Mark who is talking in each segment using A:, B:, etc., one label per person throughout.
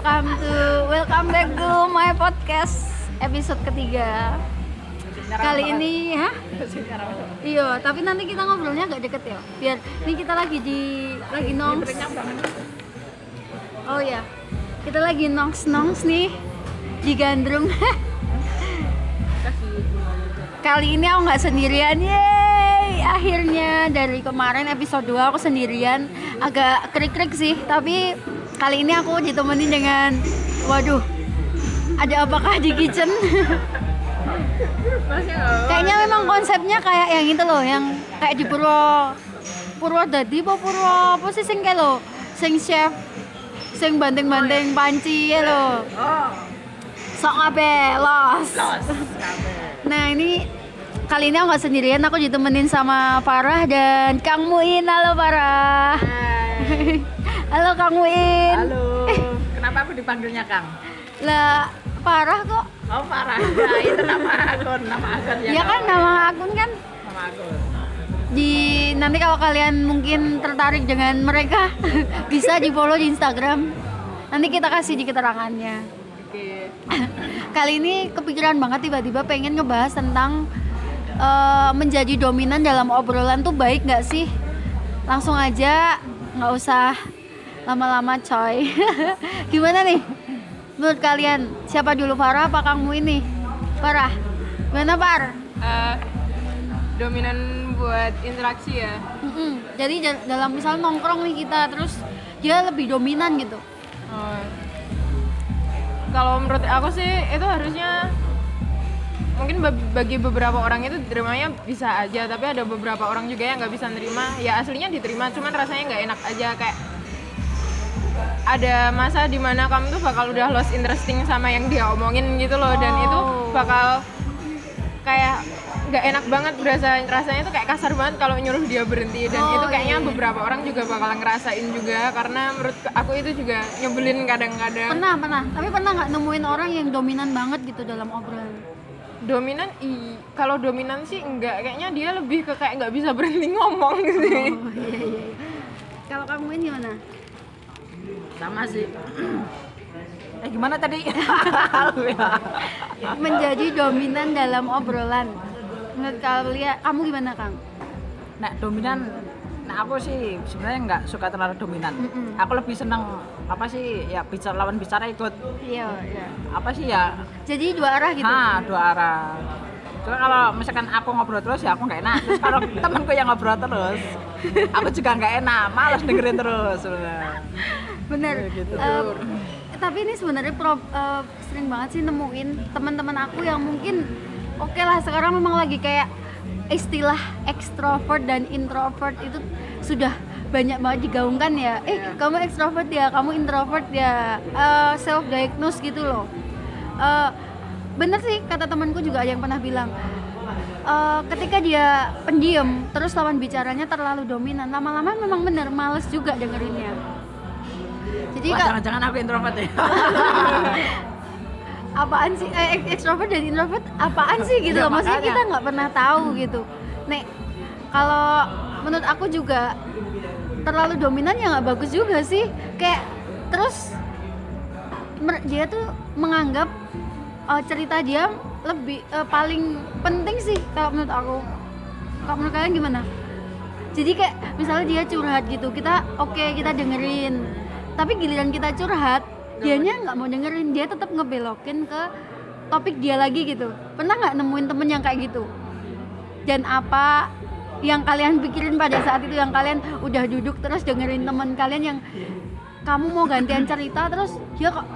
A: welcome to welcome back to my podcast episode ketiga. Kali ini, hah? Iya, tapi nanti kita ngobrolnya agak deket ya. Biar ini kita lagi di lagi nongs. Oh ya, kita lagi nongs nongs nih di Gandrung. Kali ini aku nggak sendirian, yeay! Akhirnya dari kemarin episode 2 aku sendirian, agak krik-krik sih. Tapi kali ini aku ditemenin dengan, waduh, ada apakah di kitchen? Kayaknya memang konsepnya kayak yang itu loh, yang kayak di Purwo Purwodadi apa Purwo apa sih sing kayak lo, sing chef, sing banting-banting panci ya lo. Sok ngabe, los. Nah ini kali ini aku nggak sendirian, aku ditemenin sama Farah dan Kang Muin. Halo Farah. Halo Kang Muin.
B: Halo. Kenapa aku dipanggilnya Kang?
A: Lah Farah kok.
B: Oh Farah. Ya, itu nama akun, nama akun ya.
A: Ya kan nama akun kan
B: Nama akun.
A: di nanti kalau kalian mungkin tertarik dengan mereka bisa di follow di Instagram. Nanti kita kasih di keterangannya.
B: Oke.
A: Kali ini kepikiran banget tiba-tiba pengen ngebahas tentang eh, menjadi dominan dalam obrolan tuh baik nggak sih? Langsung aja, nggak usah lama-lama coy. Gimana nih? Menurut kalian siapa dulu Farah apa Kangmu ini? Farah, gimana Par?
C: Eh, dominan buat interaksi ya
A: Mm-mm. Jadi da- dalam misal nongkrong nih kita terus dia lebih dominan gitu.
C: Oh. kalau menurut aku sih itu harusnya mungkin bagi beberapa orang itu terimanya bisa aja tapi ada beberapa orang juga yang nggak bisa nerima ya aslinya diterima cuman rasanya nggak enak aja kayak ada masa di mana kamu tuh bakal udah lost interesting sama yang dia omongin gitu loh dan itu
A: Oh.
C: bakal kayak nggak enak banget berasa rasanya tuh kayak kasar banget kalau nyuruh dia berhenti dan
A: Oh,
C: itu kayaknya
A: iya.
C: beberapa orang juga bakal ngerasain juga karena menurut aku itu juga nyebelin kadang-kadang
A: Pernah, pernah. Tapi pernah nggak nemuin orang yang dominan banget gitu dalam obrolan?
C: dominan i kalau dominan sih enggak kayaknya dia lebih ke kayak nggak bisa berhenti ngomong sih
A: Oh iya iya. iya. Kalau kamu ini gimana?
B: Sama sih. Eh gimana tadi?
A: Menjadi dominan dalam obrolan. Menurut kalian, kamu gimana Kang?
B: nah dominan, nah aku sih sebenarnya nggak suka terlalu dominan.
A: Mm-mm.
B: Aku lebih seneng apa sih ya bicara lawan bicara ikut
A: Iya, iya.
B: apa sih ya
A: Jadi dua arah gitu.
B: ah dua arah Cuma kalau misalkan aku ngobrol terus ya aku nggak enak. Terus kalau temanku yang ngobrol terus, aku juga nggak enak, malas dengerin terus. sebenarnya.
A: Bener.
B: Kayak gitu.
A: Eh, tapi ini sebenarnya eh, sering banget sih nemuin teman-teman aku yang mungkin oke lah sekarang memang lagi kayak istilah ekstrovert dan introvert itu sudah banyak banget digaungkan ya. Eh, kamu ekstrovert ya, kamu introvert ya. self diagnose gitu loh. Eh, bener sih kata temanku juga ada yang pernah bilang eh, ketika dia pendiam terus lawan bicaranya terlalu dominan lama-lama memang bener males juga dengerinnya jadi
B: Wah, jangan-jangan aku introvert ya.
A: apaan sih? Eh, extrovert dan introvert apaan sih gitu
B: Ya,
A: loh? Maksudnya
B: makanya.
A: kita nggak pernah tahu gitu. Nek kalau menurut aku juga terlalu dominan ya nggak bagus juga sih. Kayak terus dia tuh menganggap eh, cerita dia lebih eh, paling penting sih kalau menurut aku. Kalau menurut kalian gimana? Jadi kayak misalnya dia curhat gitu kita oke kita dengerin tapi giliran kita curhat dianya nggak mau dengerin. dia tetap ngebelokin ke topik dia lagi gitu. Pernah nggak nemuin temen yang kayak gitu? Dan apa yang kalian pikirin pada saat itu? Yang kalian udah duduk terus dengerin teman kalian yang kamu mau gantian cerita terus dia kok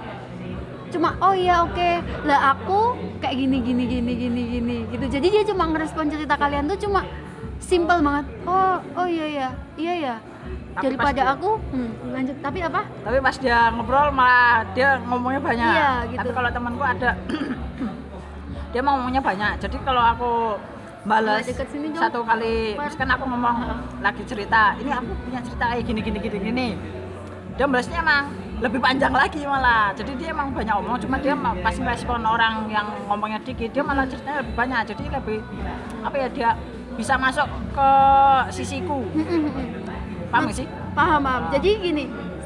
A: cuma oh iya oke. Lah aku kayak gini gini gini gini gini gitu. Jadi dia cuma ngerespon cerita kalian tuh cuma simple banget. Oh oh iya iya iya ya
B: Tapi
A: daripada
B: pasti-
A: aku hmm, lanjut tapi apa
B: Tapi pas dia ngobrol malah dia ngomongnya banyak.
A: Iya, gitu.
B: Tapi kalau temanku ada dia mau ngomongnya banyak. Jadi kalau aku balas satu kali, misalkan aku ngomong lagi cerita, ini aku punya cerita kayak gini gini gini gini. Dia balasnya emang lebih panjang lagi malah. Jadi dia emang banyak ngomong, cuma dia ma- pas respon orang yang ngomongnya dikit, dia malah ceritanya lebih banyak. Jadi lebih apa ya dia bisa masuk ke sisiku. Paham nggak sih?
A: paham paham jadi gini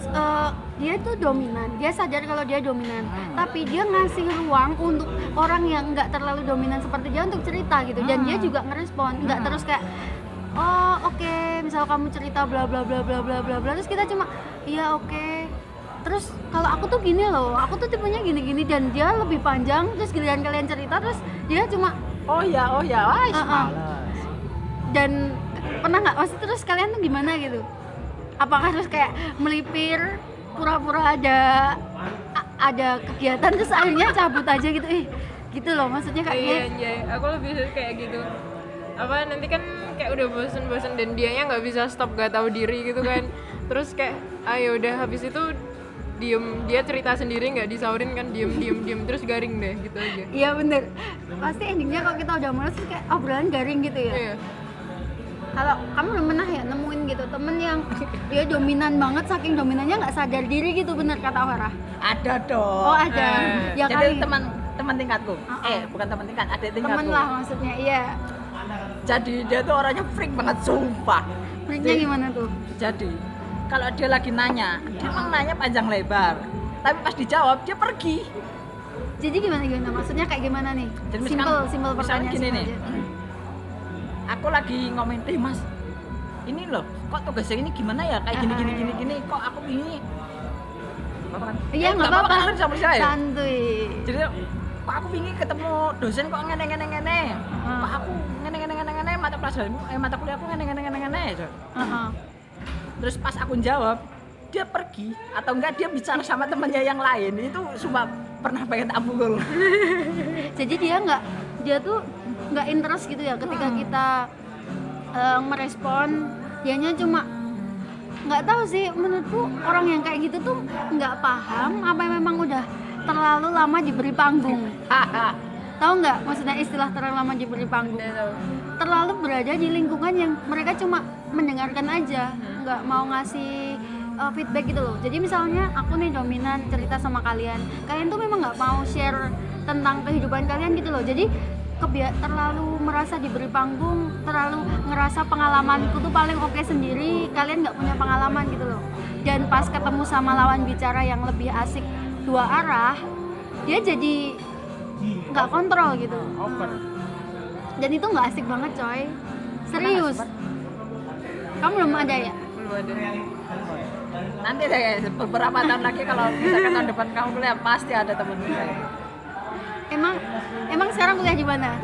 A: eh, dia tuh dominan dia sadar kalau dia dominan
B: Hmm.
A: tapi dia ngasih ruang untuk orang yang nggak terlalu dominan seperti dia untuk cerita gitu dan dia
B: Hmm.
A: juga ngerespon nggak
B: Hmm.
A: terus kayak oh oke misal kamu cerita bla bla bla bla bla bla bla terus kita cuma iya oke terus kalau aku tuh gini loh aku tuh tipenya gini gini dan dia lebih panjang terus giliran kalian cerita terus dia cuma
B: oh ya oh ya wah
A: Uh-uh.
B: males.
A: dan pernah nggak pasti terus kalian tuh gimana gitu apakah harus kayak melipir pura-pura ada ada kegiatan terus akhirnya cabut aja gitu? Ih gitu loh maksudnya
C: iya
A: kayaknya
C: anjay aku lebih kayak gitu. Apa nanti kan kayak udah bosen-bosen dan dianya nggak bisa stop gak tahu diri gitu kan. Terus kayak ayo udah habis itu diem. Dia cerita sendiri nggak disaurin kan diem diem diem terus garing deh gitu aja.
A: Iya bener. Pasti endingnya kalau kita udah males terus kayak obrolan garing gitu ya?
C: Iya
A: kalau kamu belum pernah ya nemuin gitu temen yang dia dominan banget saking dominannya nggak sadar diri gitu bener kata Farah
B: ada dong.
A: Oh ada.
C: Eh,
A: ya
B: jadi
A: kali.
B: teman teman tingkatku.
A: Uh-uh.
B: eh bukan teman tingkat ada tingkatku.
A: temen lah maksudnya iya.
B: Jadi dia tuh orangnya freak banget sumpah.
A: Freaknya gimana tuh?
B: jadi kalau dia lagi nanya dia emang nanya panjang lebar. Tapi pas dijawab dia pergi.
A: Jadi gimana gimana? Maksudnya kayak gimana nih?
B: Jadi
A: simple
B: misalkan-
A: simple pertanyaan
B: gini nih.
A: aja.
B: Aku lagi ngomongin eh mas. Ini loh kok tugasnya ini gimana ya? Kayak gini gini gini gini. Kok aku ini? Apa kan
A: iya
B: Eh,
A: nggak
B: apa-apa. kan sama saya
A: santuy.
B: Jadi kok aku pingin ketemu dosen kok ngene ngene ngene
A: Hmm.
B: kok aku ngene ngene ngene ngene mata pelajaranku eh mata kuliahku ngene ngene ngene ngene
A: Heeh.
B: terus pas aku jawab dia pergi atau enggak dia bicara sama temannya yang lain. Itu sumpah pernah pengen tak pukul
A: jadi dia nggak dia tuh nggak interest gitu ya ketika
B: Hmm.
A: kita eh, merespon. Dianya cuma nggak tahu sih menurutku orang yang kayak gitu tuh nggak paham apa memang udah terlalu lama diberi panggung. Tahu nggak maksudnya istilah terlalu lama diberi panggung? Terlalu berada di lingkungan yang mereka cuma mendengarkan aja nggak mau ngasih uh, feedback gitu loh. Jadi misalnya aku nih dominan cerita sama kalian kalian tuh memang nggak mau share tentang kehidupan kalian gitu loh. Jadi kebia terlalu merasa diberi panggung terlalu ngerasa pengalamanku tuh paling oke sendiri kalian nggak punya pengalaman gitu loh. Dan pas ketemu sama lawan bicara yang lebih asik dua arah dia jadi nggak kontrol gitu. Dan itu nggak asik banget coy. Serius. kamu belum ada ya?
C: Belum ada.
B: Nanti deh guys, beberapa tahun lagi kalau misalkan tahun depan kamu kuliah pasti ada temen saya
A: emang emang sekarang kuliah di mana?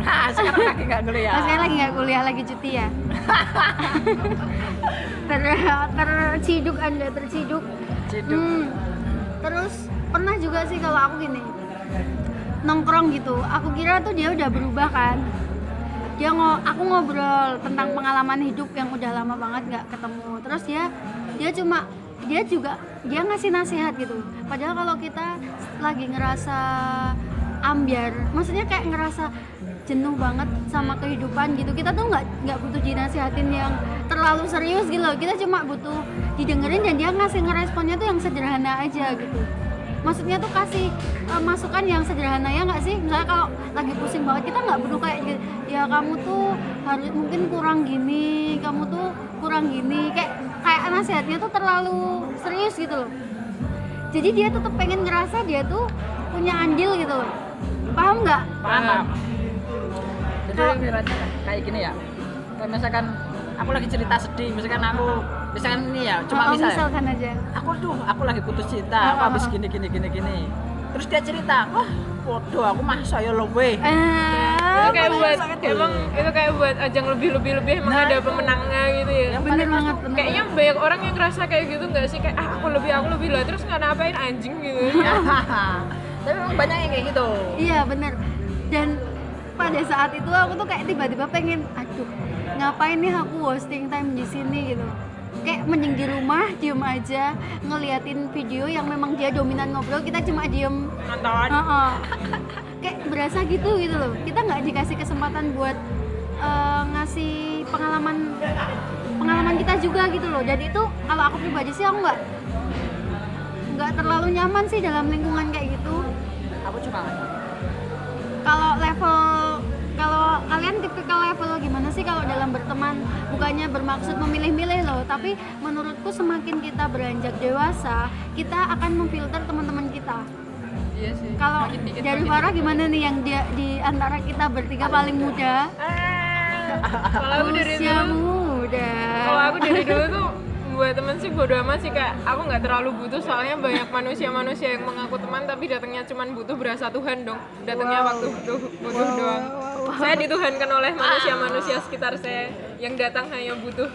B: Nah sekarang lagi nggak kuliah.
A: Mas sekarang lagi nggak kuliah lagi cuti ya? Ter terciduk anda terciduk.
B: Ciduk.
A: Hmm. terus pernah juga sih kalau aku gini nongkrong gitu. Aku kira tuh dia udah berubah kan? Dia ngo aku ngobrol tentang pengalaman hidup yang udah lama banget nggak ketemu. Terus dia dia cuma dia juga dia ngasih nasihat gitu. Padahal kalau kita lagi ngerasa ambiar. Maksudnya kayak ngerasa jenuh banget sama kehidupan gitu. Kita tuh nggak nggak butuh dinasihatin yang terlalu serius gitu loh. Kita cuma butuh didengerin dan dia ngasih ngeresponnya tuh yang sederhana aja gitu. Maksudnya tuh kasih uh, masukan yang sederhana ya nggak sih? Misalnya kalau lagi pusing banget kita nggak perlu kayak gitu, ya kamu tuh harus mungkin kurang gini kamu tuh kurang gini. Kayak kayak nasihatnya tuh terlalu serius gitu loh. Jadi dia tetap pengen ngerasa dia tuh punya andil gitu loh paham nggak?
B: Paham. Jadi ibaratnya kayak gini ya. Kayak misalkan aku lagi cerita sedih misalkan aku misalkan ini ya cuma
A: Oh,
B: misalnya
A: misalkan aja.
B: Aku tuh aku lagi putus cinta aku
A: Oh,
B: habis
A: oh.
B: gini gini gini gini. Terus dia cerita wah bodoh aku mah saya lo weh.
C: Itu
A: eh
C: kayak buat emang itu kayak buat ajang lebih lebih lebih emang
B: Nah,
C: ada
B: itu.
C: pemenangnya gitu ya.
B: Yang
A: bener banget bener.
C: Kayaknya banyak orang yang ngerasa kayak gitu nggak sih? Kayak ah aku lebih aku lebih lah. Terus nggak ngapain anjing gitu
B: tapi memang banyak yang kayak gitu.
A: Iya bener. Dan pada saat itu aku tuh kayak tiba-tiba pengen Aduh ngapain nih aku wasting time di sini gitu. Kayak mending di rumah diem aja Ngeliatin video yang memang dia dominan ngobrol Kita cuma diem.
C: Nonton.
A: Heeh. Kayak berasa gitu gitu loh. Kita nggak dikasih kesempatan buat eh, ngasih pengalaman pengalaman kita juga gitu loh. Jadi itu kalau aku pribadi sih aku nggak nggak terlalu nyaman sih dalam lingkungan kayak gitu
B: aku nggak.
A: kalau level kalau kalian tipikal level gimana sih kalau dalam berteman? Bukannya bermaksud memilih-milih loh tapi menurutku semakin kita beranjak dewasa kita akan memfilter teman-teman kita.
C: Iya sih.
A: Kalau dari Farah gimana nih yang dia di antara kita bertiga paling muda?
C: Ah, kalau aku dari dulu.
A: muda.
C: Kalau aku dari dulu tuh buat temen sih bodo amat sih kayak aku nggak terlalu butuh soalnya banyak manusia-manusia yang mengaku teman tapi datangnya cuman butuh berasa Tuhan dong datangnya
A: Wow.
C: waktu butuh butuh
A: Wow,
C: doang
A: wow, wow.
C: saya dituhankan oleh manusia-manusia sekitar saya yang datang hanya butuh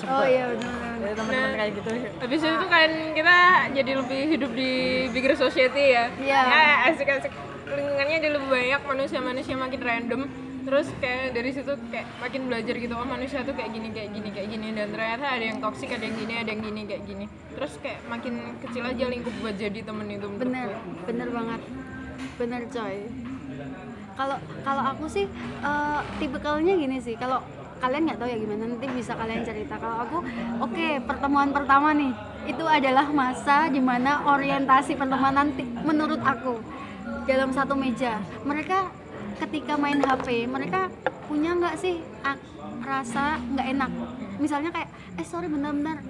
A: oh iya benar
B: teman-teman
C: Nah.
B: kayak gitu
C: habis itu kan kita jadi lebih hidup di bigger society ya
A: Iya.
C: ya asik-asik lingkungannya jadi lebih banyak manusia-manusia makin random terus kayak dari situ kayak makin belajar gitu oh manusia tuh kayak gini kayak gini kayak gini. Dan ternyata ada yang toksik ada yang gini ada yang gini kayak gini. Terus kayak makin kecil aja lingkup buat jadi temen itu
A: bener bener banget. Bener coy. Kalau kalau aku sih eh, tipikalnya gini sih. Kalau kalian nggak tahu ya gimana nanti bisa kalian cerita. Kalau aku oke pertemuan pertama nih. Itu adalah masa di mana orientasi pertemanan menurut aku dalam satu meja. Mereka ketika main HP mereka punya nggak sih rasa nggak enak? Misalnya kayak eh sorry bentar-bentar.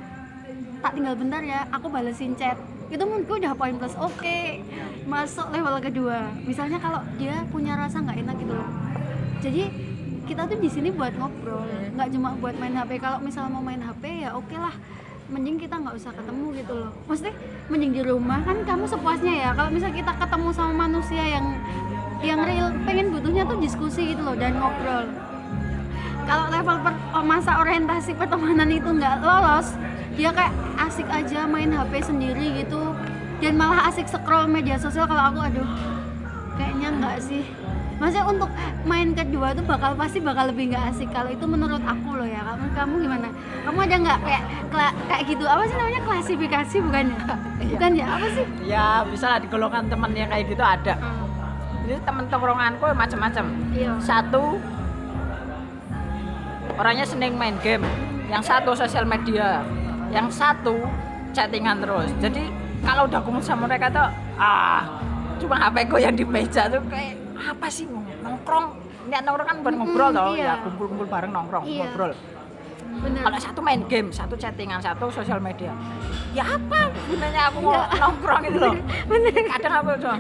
A: Tak tinggal bentar ya aku balesin chat. Itu menurutku udah poin plus. Oke masuk level kedua. Misalnya kalau dia punya rasa nggak enak gitu loh. Jadi kita tuh di sini buat ngobrol nggak cuma buat main HP kalau misal mau main HP ya oke lah. Mending kita nggak usah ketemu gitu loh. Maksudnya mending di rumah. Kan kamu sepuasnya ya. Kalau misal kita ketemu sama manusia yang yang real pengen butuhnya tuh diskusi gitu loh dan ngobrol. Kalau level per- oh, masa orientasi pertemanan itu nggak lolos dia kayak asik aja main HP sendiri gitu. Dan malah asik scroll media sosial kalau aku aduh kayaknya nggak sih. Maksudnya untuk main kedua tuh bakal pasti bakal lebih nggak asik. Kalau itu menurut aku loh ya kamu kamu gimana? Kamu ada nggak kayak kayak gitu? Apa sih namanya? Klasifikasi bukan ya? Bukan ya? Apa sih?
B: Ya bisa lah digolongkan teman yang kayak gitu ada jadi teman tongkronganku macam-macam
A: iya.
B: Satu orangnya seneng main game. Yang satu sosial media. Yang satu chattingan terus. Jadi kalau udah kumpul sama mereka tuh ah cuma HP ku yang di meja tuh kayak apa sih nongkrong. Niat nongkrong kan buat ngobrol toh.
A: Iya.
B: ya kumpul-kumpul bareng nongkrong
A: Iya.
B: ngobrol.
A: Bener
B: kalau satu main game satu chattingan satu sosial media. Ya apa gunanya aku mau nongkrong itu loh? Kadang apa tuh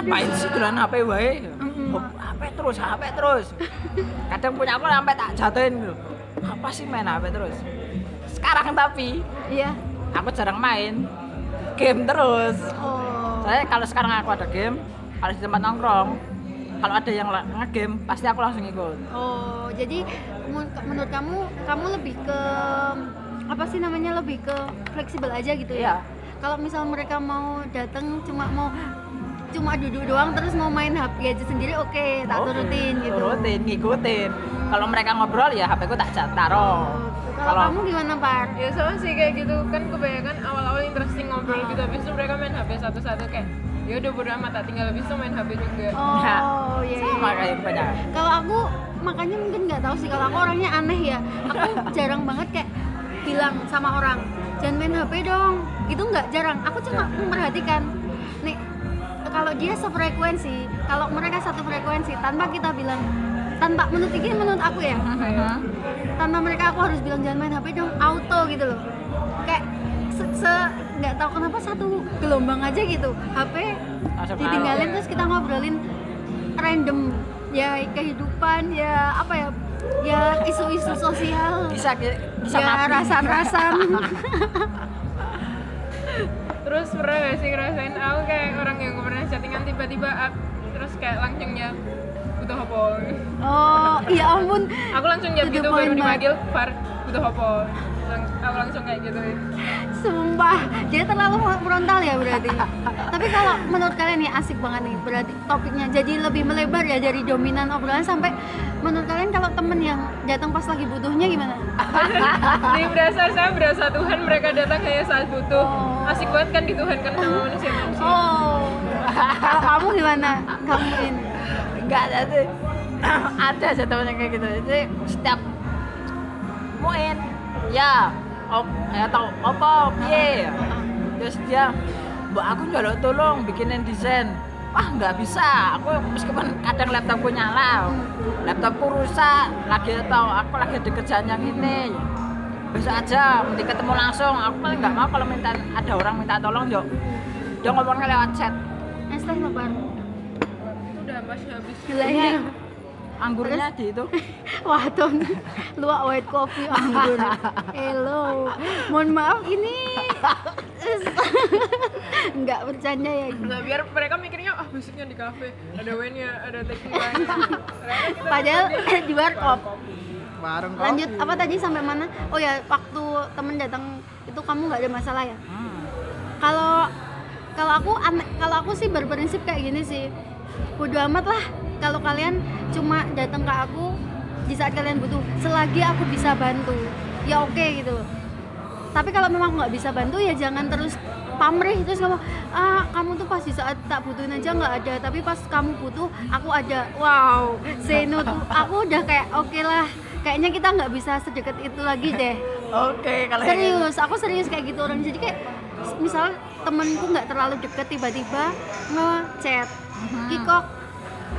B: ngapain sih dolan HP wae?
A: Mm-mm.
B: Oh, HP terus HP terus? Kadang punya aku sampai tak jatuhin gitu. Apa sih main HP terus? Sekarang tapi
A: iya.
B: aku jarang main. Game terus.
A: Oh.
B: Saya kalau sekarang aku ada game kalau di tempat nongkrong. Kalau ada yang nge-game pasti aku langsung ikut.
A: Oh, jadi men- menurut kamu kamu lebih ke apa sih namanya lebih ke fleksibel aja gitu ya?
B: Iya.
A: Kalau misal mereka mau datang cuma mau cuma duduk doang terus mau main HP aja sendiri oke tak
B: Oh,
A: turutin gitu.
B: turutin ngikutin kalau mereka ngobrol ya HP ku tak taruh
A: Oh, Kalau kamu gimana, Par?
C: ya sama sih kayak gitu kan kebanyakan awal-awal interesting ngobrol gitu habis itu mereka main HP satu-satu kayak ya udah bodo amat tak tinggal habis itu main HP juga
A: Oh,
B: Ya,
A: iya. iya,
B: sama
A: iya.
B: kayak kebanyakan
A: Kalau aku makanya mungkin nggak tahu sih kalau aku orangnya aneh ya. Aku jarang banget kayak bilang sama orang jangan main HP dong. Itu nggak jarang. Aku cuma memperhatikan kalau dia sefrekuensi, kalau mereka satu frekuensi tanpa kita bilang tanpa menurut ini menurut aku ya.
B: Mhm.
A: tanpa mereka aku harus bilang jangan main HP dong auto gitu loh. Kayak se, se- nggak tahu kenapa satu gelombang aja gitu HP ditinggalin terus kita ngobrolin random ya kehidupan ya apa ya ya isu-isu sosial.
B: Bisa bisa
A: ya
B: nabi.
C: terus pernah gak sih ngerasain aku kayak orang yang gak pernah chattingan tiba-tiba up terus kayak langsungnya butuh apa?
A: Oh iya ampun.
C: Aku langsung jawab gitu baru dipanggil Far butuh apa langsung kayak gitu
A: sumpah dia terlalu frontal ya berarti. Tapi kalau menurut kalian nih asik banget nih berarti topiknya jadi lebih melebar ya dari dominan obrolan sampai menurut kalian kalau temen yang datang pas lagi butuhnya gimana?
C: Jadi berasa saya berasa Tuhan mereka datang hanya saat butuh.
A: Oh.
C: asik banget kan dituhankan sama manusia-manusia.
A: Oh. Kalau kamu gimana? Kamu ini?
B: Enggak ada sih. Ada sih temen yang kayak gitu. Jadi setiap muin ya oh ya tau apa piye? Terus dia mbak aku njaluk tolong bikinin desain. Wah nggak bisa aku meskipun kadang laptopku nyala laptopku rusak lagi atau aku lagi ada kerjaan yang ini bisa aja mending ketemu langsung. Aku paling nggak mau kalau minta ada orang minta tolong yuk dia ngomongnya lewat chat.
A: Es teh lebar
C: udah masih habis.
A: Gila ya
B: anggurnya di itu.
A: Wah tuh luak white coffee. Anggur. Hello. Mohon maaf ini nggak bercanda ya
C: Nah, biar mereka mikirnya ah musiknya di kafe ada wine ada wine.
A: Padahal di warkop
B: warung
A: lanjut apa tadi sampai mana? Oh ya waktu temen datang itu kamu nggak ada masalah ya?
B: Hmm.
A: kalau kalau aku kalau aku sih berprinsip kayak gini sih. Bodo amat lah kalau kalian cuma datang ke aku di saat kalian butuh selagi aku bisa bantu ya oke gitu. Loh tapi kalau memang nggak bisa bantu ya jangan terus pamrih terus kamu ah kamu tuh pas di saat tak butuhin aja nggak ada tapi pas kamu butuh aku ada. Wow say no tuh aku udah kayak oke lah kayaknya kita nggak bisa sedekat itu lagi deh.
B: Oke kalau yang
A: serius aku serius kayak gitu orang jadi kayak misal temenku nggak terlalu deket tiba-tiba ngechat kikok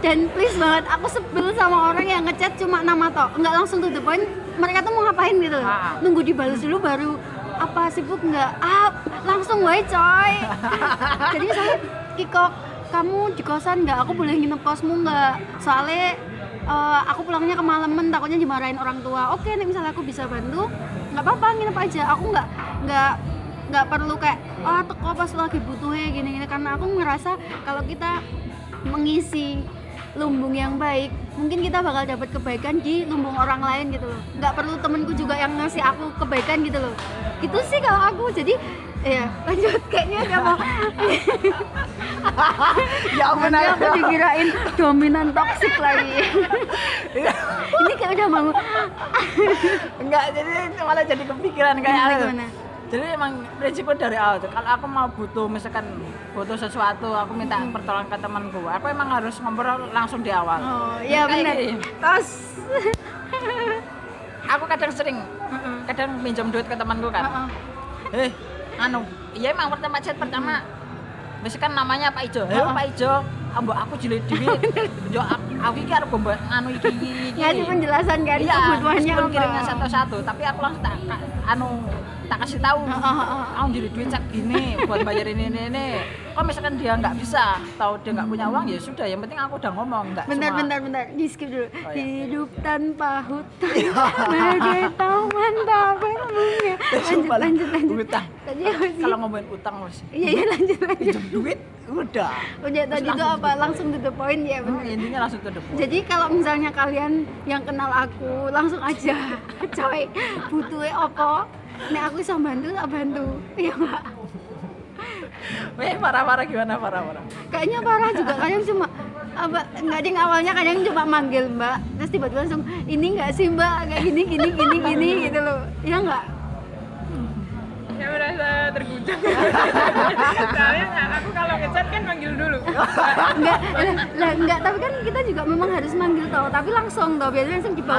A: dan please banget aku sebel sama orang yang ngechat cuma nama tok nggak langsung to the point mereka tuh mau ngapain gitu
B: Ah.
A: nunggu dibalas dulu baru apa sibuk nggak? Ah langsung wae coy. Jadi misalnya kikok kamu di kosan nggak? Aku boleh nginep kosmu nggak? Soalnya eh, aku pulangnya kemalaman takutnya dimarahin orang tua. Oke nih misalnya aku bisa bantu nggak apa-apa nginep aja. Aku nggak nggak nggak perlu kayak ah teko pas lagi butuhnya gini-gini. Karena aku ngerasa kalau kita mengisi lumbung yang baik. Mungkin kita bakal dapat kebaikan di lumbung orang lain gitu loh. Nggak perlu temenku juga yang ngasih aku kebaikan gitu loh. Itu sih kalau aku. Jadi ya lanjut. Kayaknya dia mau.
B: Ya ampun
A: nanti aku dikirain dominan toksik lagi. Ini kayak udah mau.
B: Enggak jadi malah jadi kepikiran kayak
A: Gimana,
B: gitu.
A: gimana?
B: jadi emang prinsipnya dari awal tuh kalau aku mau butuh misalkan butuh sesuatu aku minta pertolongan ke temanku. Aku emang harus ngobrol langsung di awal.
A: Oh iya
B: Kayak
A: benar tos
B: aku kadang sering kadang minjem duit ke temanku kan.
A: Heeh.
B: eh anu iya emang pertama chat pertama. Misalkan namanya Pak Ijo. Halo
A: Heeh.
B: Pak Ijo ambo aku jilid duit yo aku iki arep mbok anu iki iki,
A: ngasih penjelasan kan
B: iya
A: kebutuhannya apa?
B: kirimnya satu-satu tapi aku langsung tak anu tak kasih tahu.
A: Heeh, heeh, heeh.
B: aku jadi duit cek gini buat bayar ini ini ini. Kalau misalkan dia nggak bisa tahu dia nggak punya uang ya sudah yang penting aku udah ngomong nggak
A: bentar
B: cuma
A: bentar bentar. Di skip dulu.
B: Iya.
A: hidup tanpa hutan bagai taman tak berbunga lanjut lanjut lanjut.
B: utang
A: tadi
B: kalau ngomongin utang mas.
A: Iya iya lanjut lanjut.
B: Duit udah.
A: Udah tadi itu apa? langsung to the point ya
B: Hmm,
A: benar
B: intinya langsung ke depan
A: jadi kalau misalnya kalian yang kenal aku langsung aja. Coy butuhnya apa? Nih aku bisa bantu tak bantu. Iya mbak.
B: Weh, parah-parah gimana? Parah-parah?
A: kayaknya parah juga. Kadang cuma apa nggak ding awalnya kadang cuma manggil mbak. Terus tiba-tiba langsung ini nggak sih mbak? Kayak gini gini gini gini gitu loh. Ya nggak
C: merasa terguncang soalnya nah, aku kalau ngechat kan manggil dulu
A: nggak lah, lah, nggak tapi kan kita juga memang harus manggil tau tapi langsung tau biasanya langsung di
B: Ah,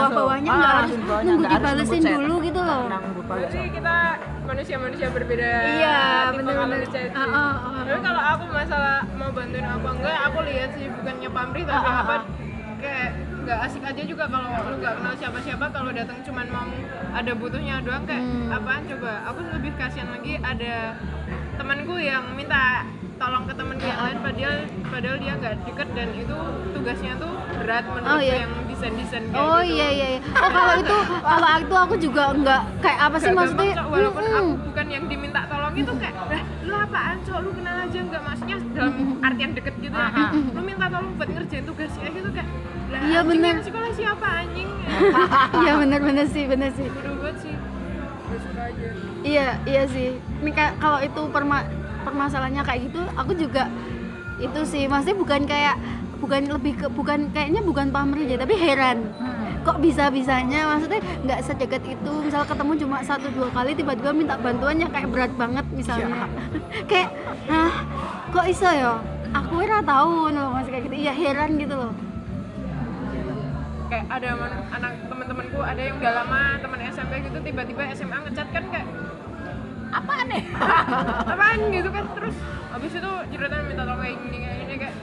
A: harus
B: di bawahnya,
A: nunggu
B: nggak harus
A: dibalesin
B: nunggu chat.
A: dulu gitu loh
C: berarti kita manusia-manusia berbeda
A: Iya,
C: tipe
A: bener-bener.
C: kalau ngechat sih.
A: Ah, ah, ah,
C: tapi kalau aku masalah mau bantuin apa enggak aku lihat sih bukannya pamrih tapi
A: Ah, ah,
C: apa
A: ah.
C: Nggak asik aja juga kalau lu nggak kenal siapa-siapa kalau datang cuman mau ada butuhnya doang kayak
A: Hmm.
C: apaan coba aku lebih kasihan lagi ada temanku yang minta tolong ke temen yang lain padahal padahal dia nggak deket dan itu tugasnya tuh berat menurutku
A: Oh, iya.
C: yang desain desain kayak
A: oh
C: gitu
A: iya iya iya. oh kalau itu kalau itu aku juga nggak kayak apa sih
C: Gak
A: maksudnya
C: gampang, Cok. walaupun
A: Mm-mm.
C: aku bukan yang diminta tolong itu kayak lah lu apaan cok lu kenal aja nggak maksudnya dalam artian deket gitu ya lu minta tolong buat ngerjain tugasnya gitu kayak lah
A: Iya, bener.
C: sekolah siapa anjing
A: iya benar-benar sih benar sih
C: bodoh banget sih Gak suka aja
A: Iya, iya sih. Ini kalau itu perma permasalahannya kayak gitu, aku juga itu sih. Maksudnya bukan kayak bukan lebih ke bukan kayaknya bukan pamrih aja, tapi heran. Kok bisa-bisanya maksudnya nggak sedekat itu. Misal ketemu cuma satu dua kali tiba-tiba minta bantuannya kayak berat banget misalnya. kayak hah, kok iso ya? Aku ora tahu loh masih kayak gitu. Iya heran gitu loh.
C: Kayak ada anak teman-temanku ada yang udah lama teman SMP gitu tiba-tiba SMA ngechat kan kayak apaan
B: nih
C: apaan gitu kan terus habis itu ceritanya minta tolong kayak gini kayak gini kayak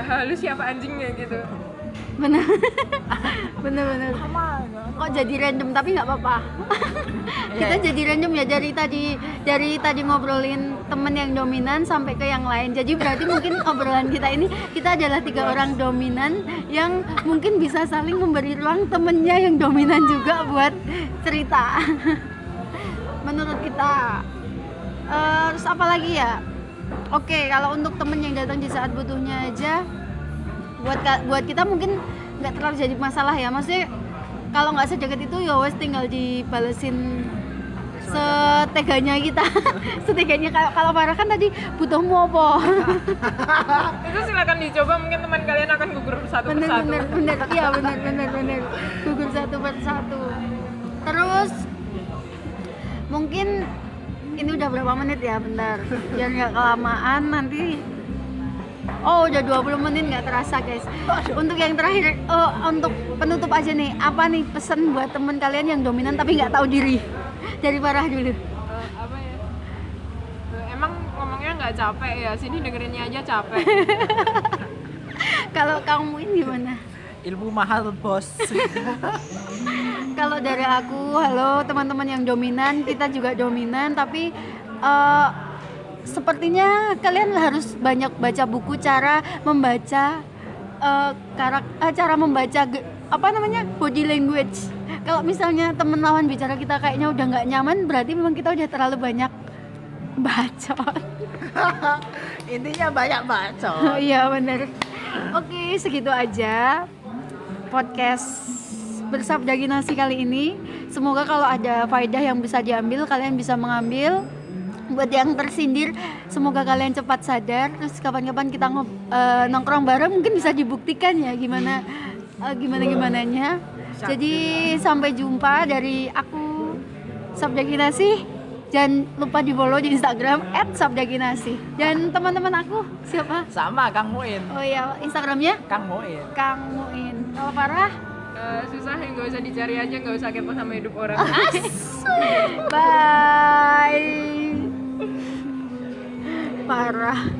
C: "Haha, lu siapa anjingnya? gitu
A: bener bener bener kok jadi random? Tapi nggak apa-apa. Kita
B: Iya.
A: jadi random ya dari tadi dari tadi ngobrolin temen yang dominan sampai ke yang lain. Jadi berarti mungkin obrolan kita ini kita adalah tiga orang dominan yang mungkin bisa saling memberi ruang temennya yang dominan juga buat cerita. Menurut kita Eh, terus apa lagi ya? Oke kalau untuk temen yang datang di saat butuhnya aja buat buat kita mungkin nggak terlalu jadi masalah ya. Maksudnya kalau nggak sedekat itu ya wes tinggal dibalesin seteganya kita. Seteganya kalau kalau Farah kan tadi butuhmu apa?
C: Itu silakan dicoba mungkin teman kalian akan gugur satu
A: bener
C: persatu.
A: bener bener. Iya bener bener bener. Gugur satu persatu. Terus mungkin ini udah berapa menit ya? Bentar. Biar nggak kelamaan nanti Oh udah 20 menit nggak terasa guys. Untuk yang terakhir oh, Untuk penutup aja nih Apa nih pesan buat temen kalian yang dominan tapi nggak tahu diri? Dari Farah dulu.
C: Eh, apa ya? Eh, emang ngomongnya nggak capek ya? Sini dengerinnya aja capek.
A: Kalau kamu ini gimana?
B: ilmu mahal bos.
A: Kalau dari aku, halo teman-teman yang dominan, kita juga dominan, tapi eh, sepertinya kalian harus banyak baca buku cara membaca eh, karak, eh, cara membaca apa namanya body language. Kalau misalnya temen lawan bicara kita kayaknya udah nggak nyaman, berarti memang kita udah terlalu banyak bacot.
B: intinya banyak baca
A: Oh iya bener. Oke segitu aja podcast bersabda ginasi kali ini. Semoga kalau ada faedah yang bisa diambil kalian bisa mengambil. Buat yang tersindir, semoga kalian cepat sadar. Terus kapan-kapan kita ngob- eh, nongkrong bareng mungkin bisa dibuktikan ya gimana eh, gimana gimananya. Jadi sampai jumpa dari aku Sabda Ginasi. Jangan lupa di follow di Instagram @sabdaginasi. Dan teman-teman aku siapa?
B: sama Kang Muin
A: Oh iya, Instagramnya
B: Kang Muin
A: Kang Muin. Kalau Farah,
C: Eh, susah ya nggak usah dicari aja nggak usah kepo sama hidup orang
A: bye. Parah.